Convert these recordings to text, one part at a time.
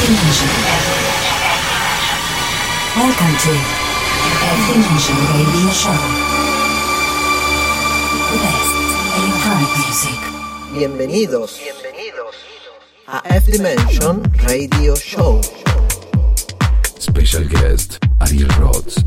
Dimension. Welcome to F Dimension Radio Show. The best electronic music. Bienvenidos, bienvenidos a F Dimension Radio Show. Special guest Ariel Rhodes.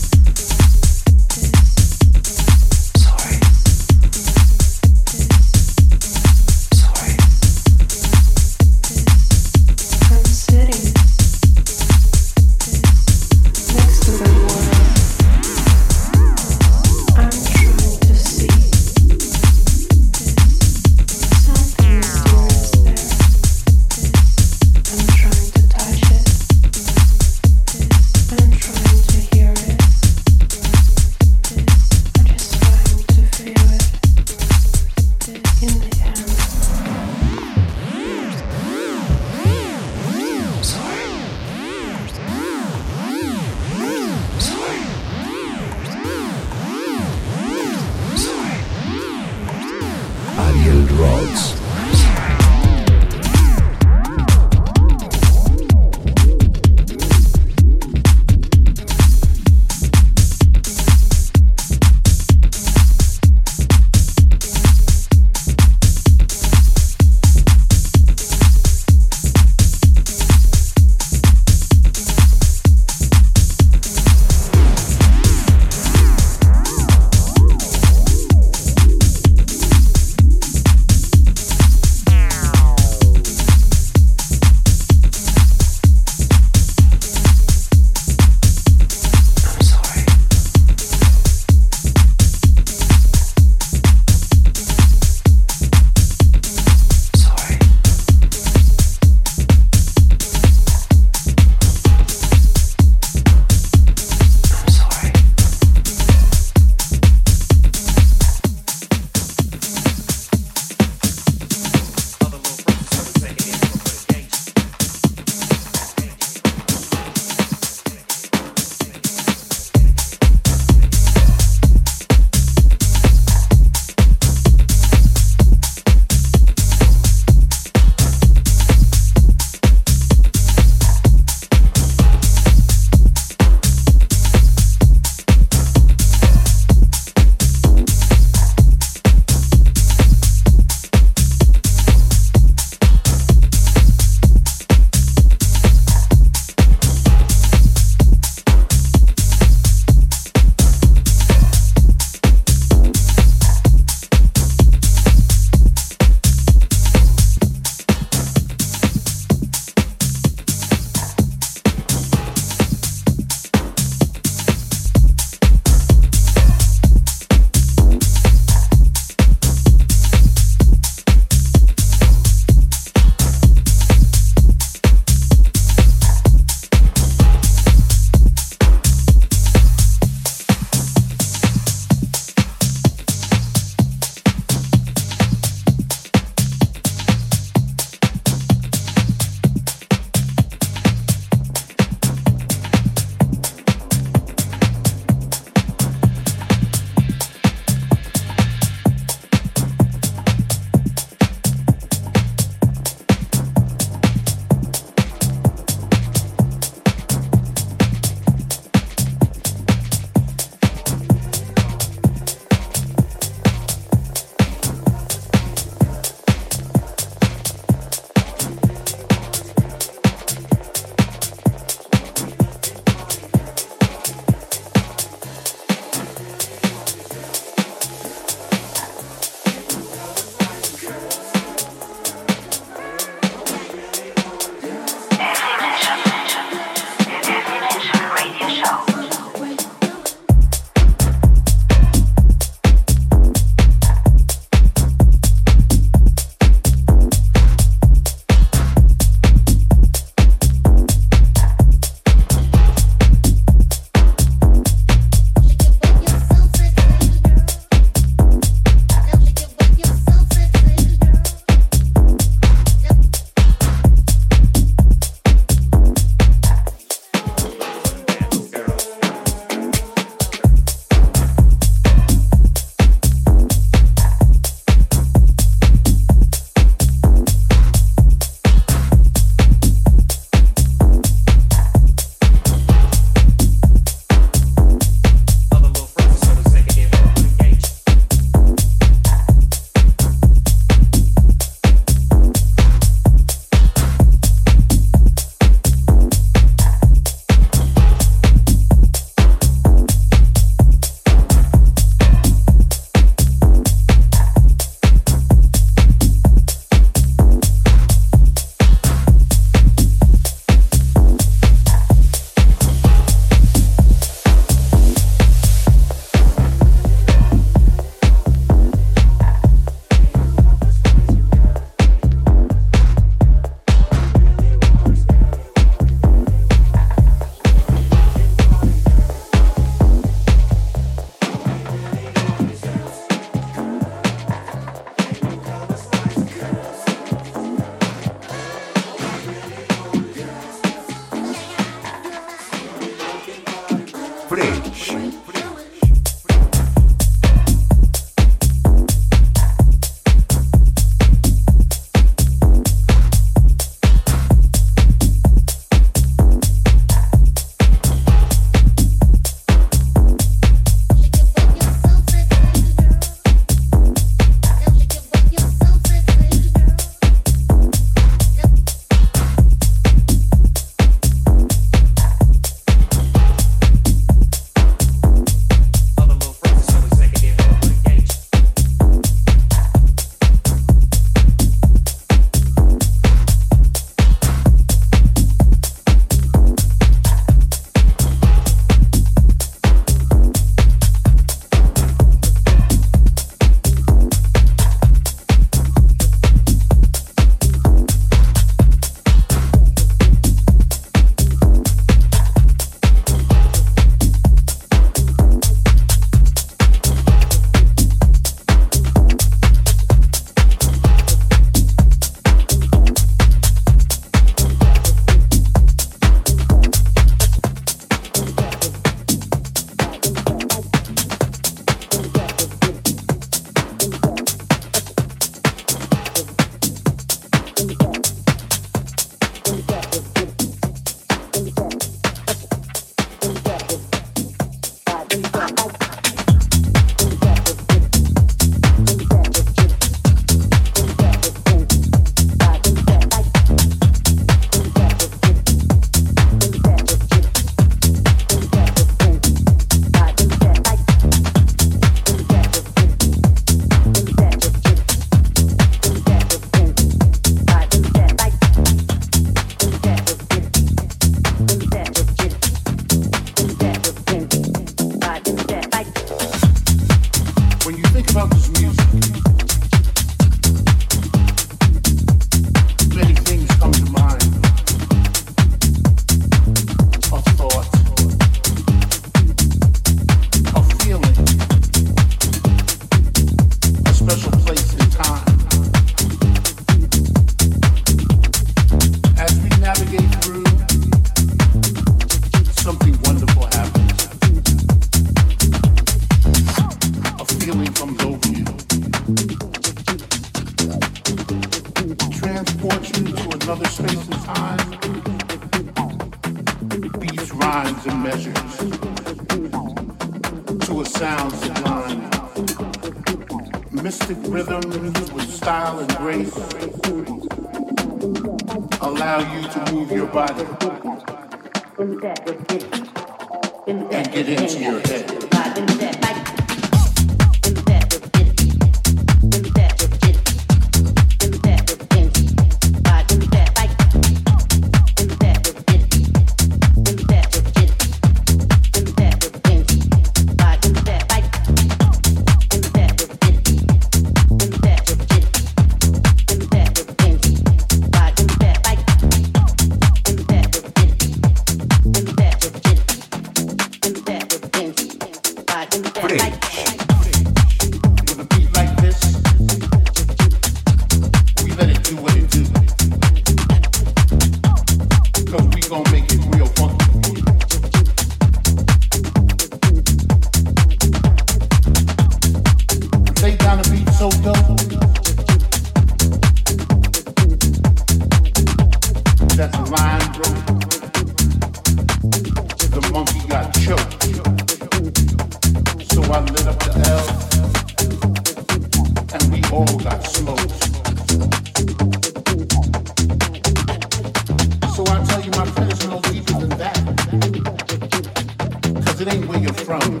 from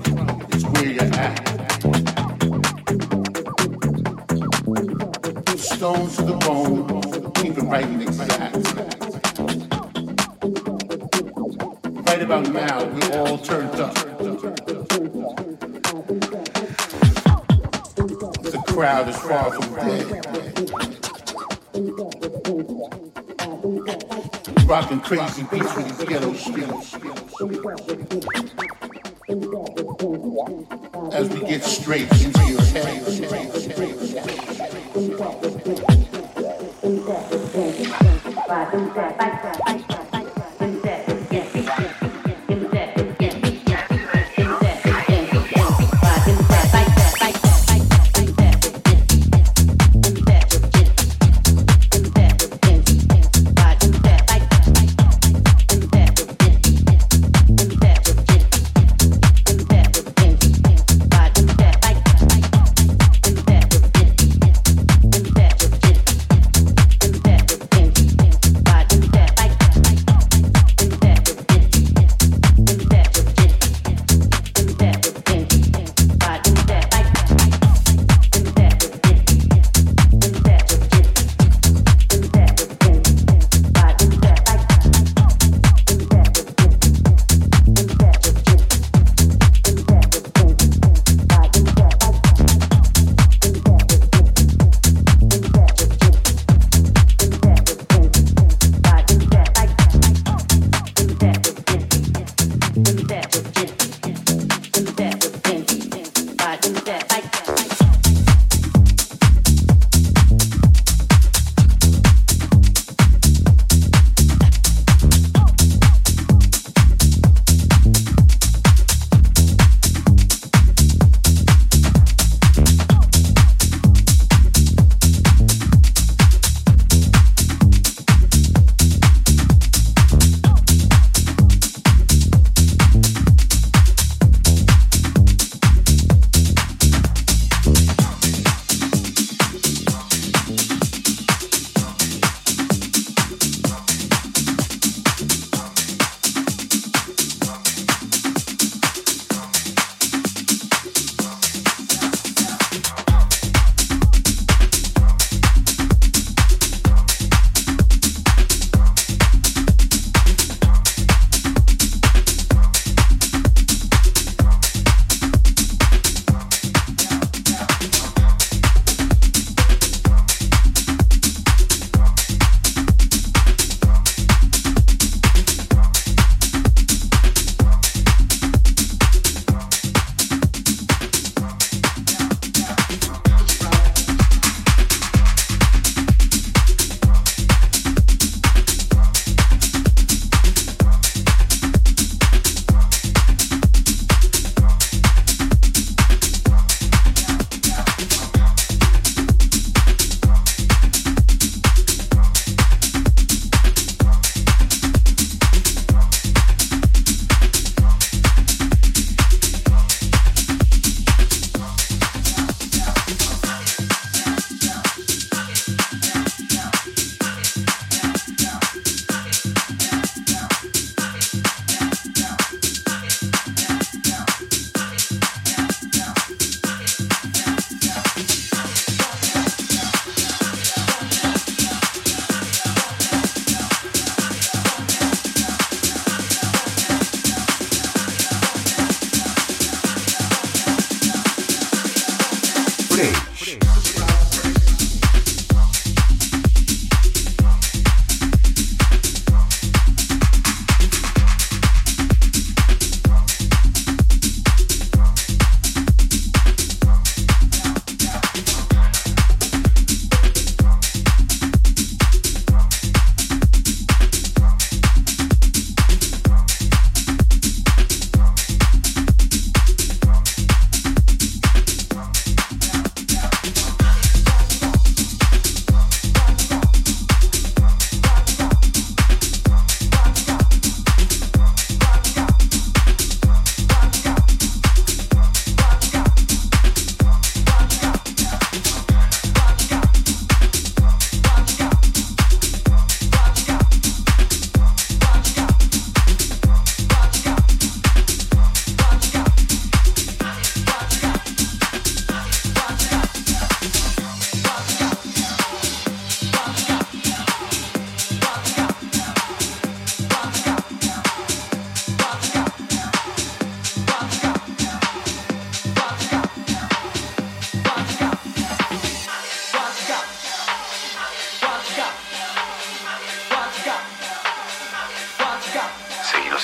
is where you're at. Stones to the bone, keep it right and exact. Right about now, we're all turned up. The crowd is far from dead. Rocking crazy beats with these ghetto streets. to do.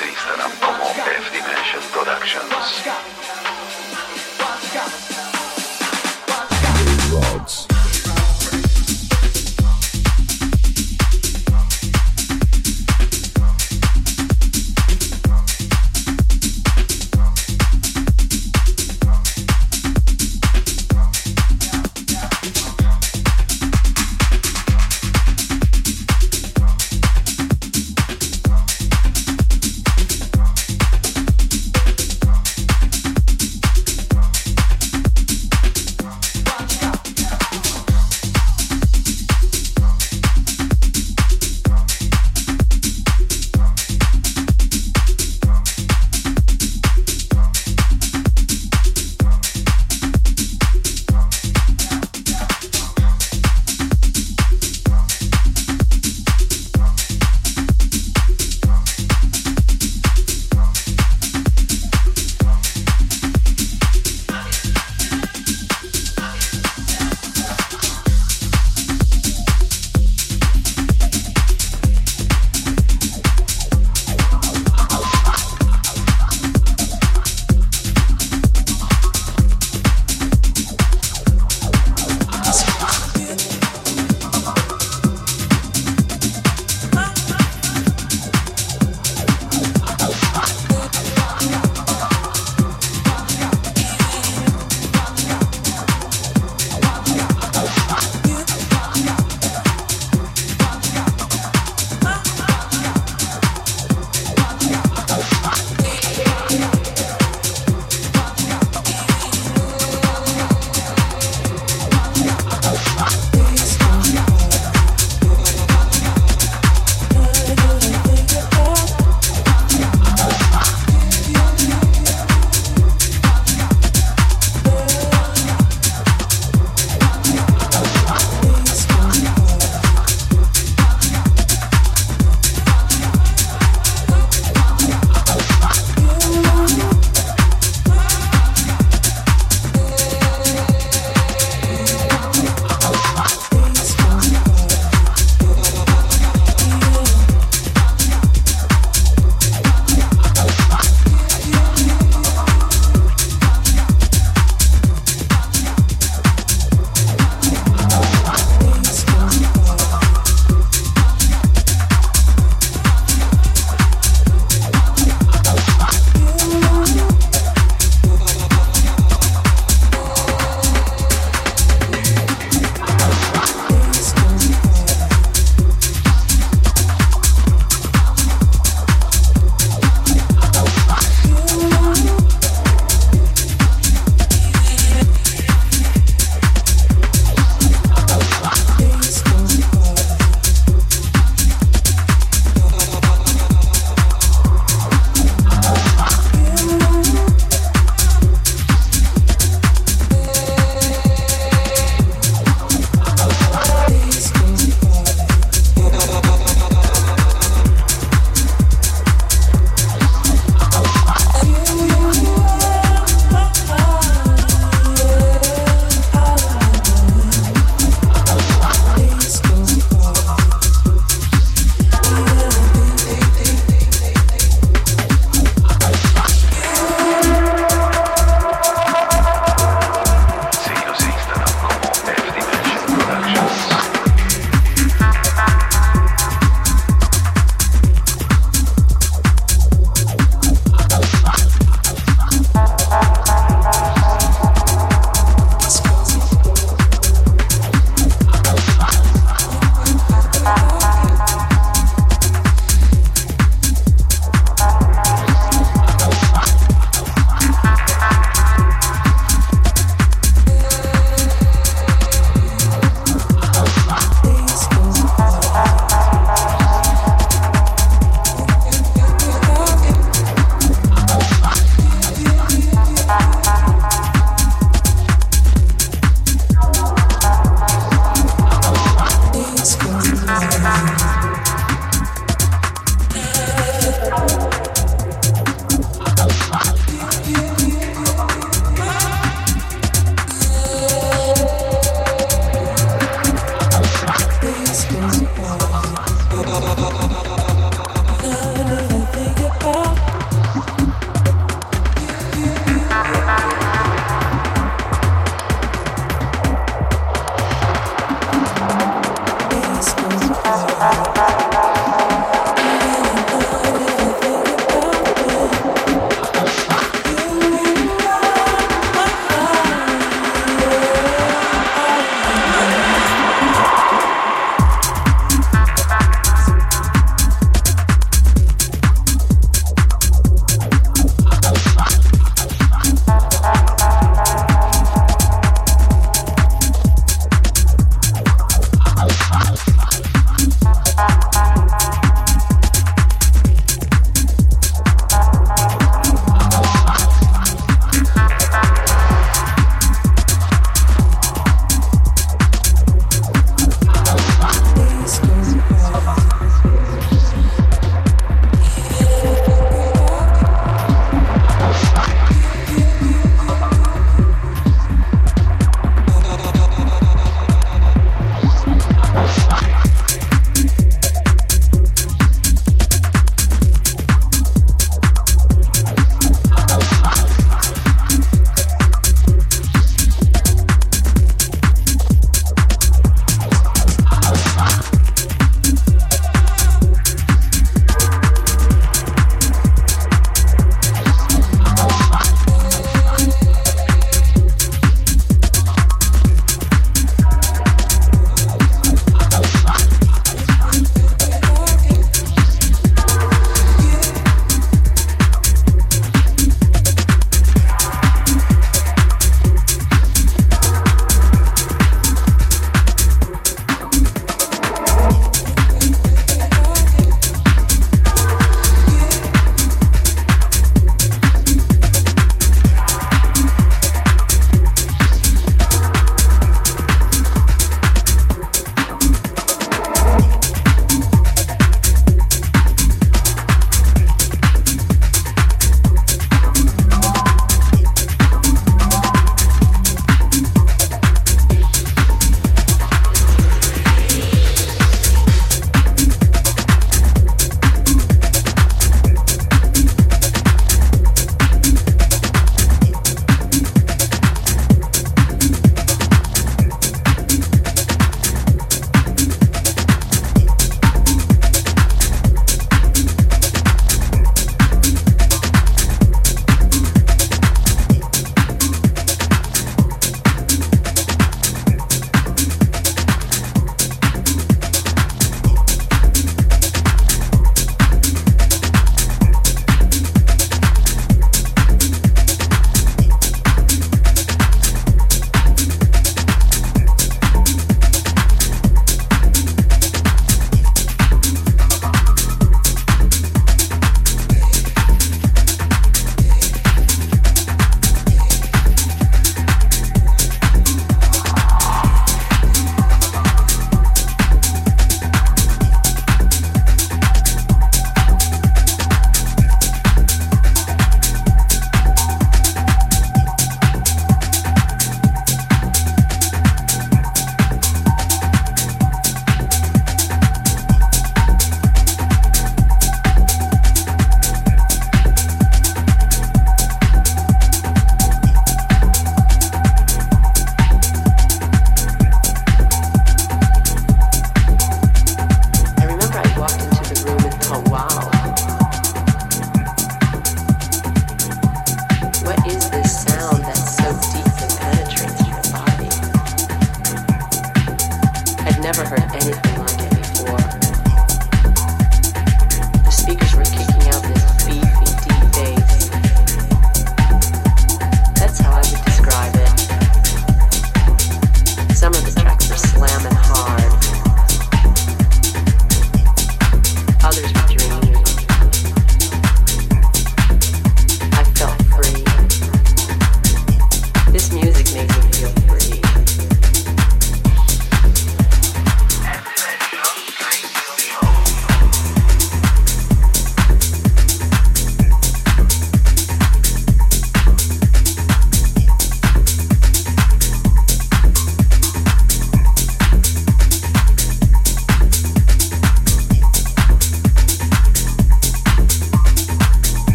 Instagram como F Dimension Productions.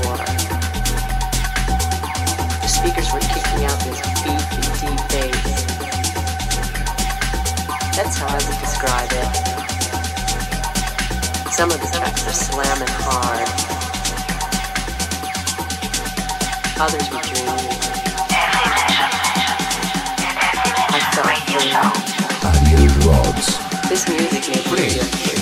water. The speakers were kicking out this beefy, deep bass. That's how I would describe it. Some of the tracks were slamming hard. Others were dreamy. I felt unusual. rods. This music made me feel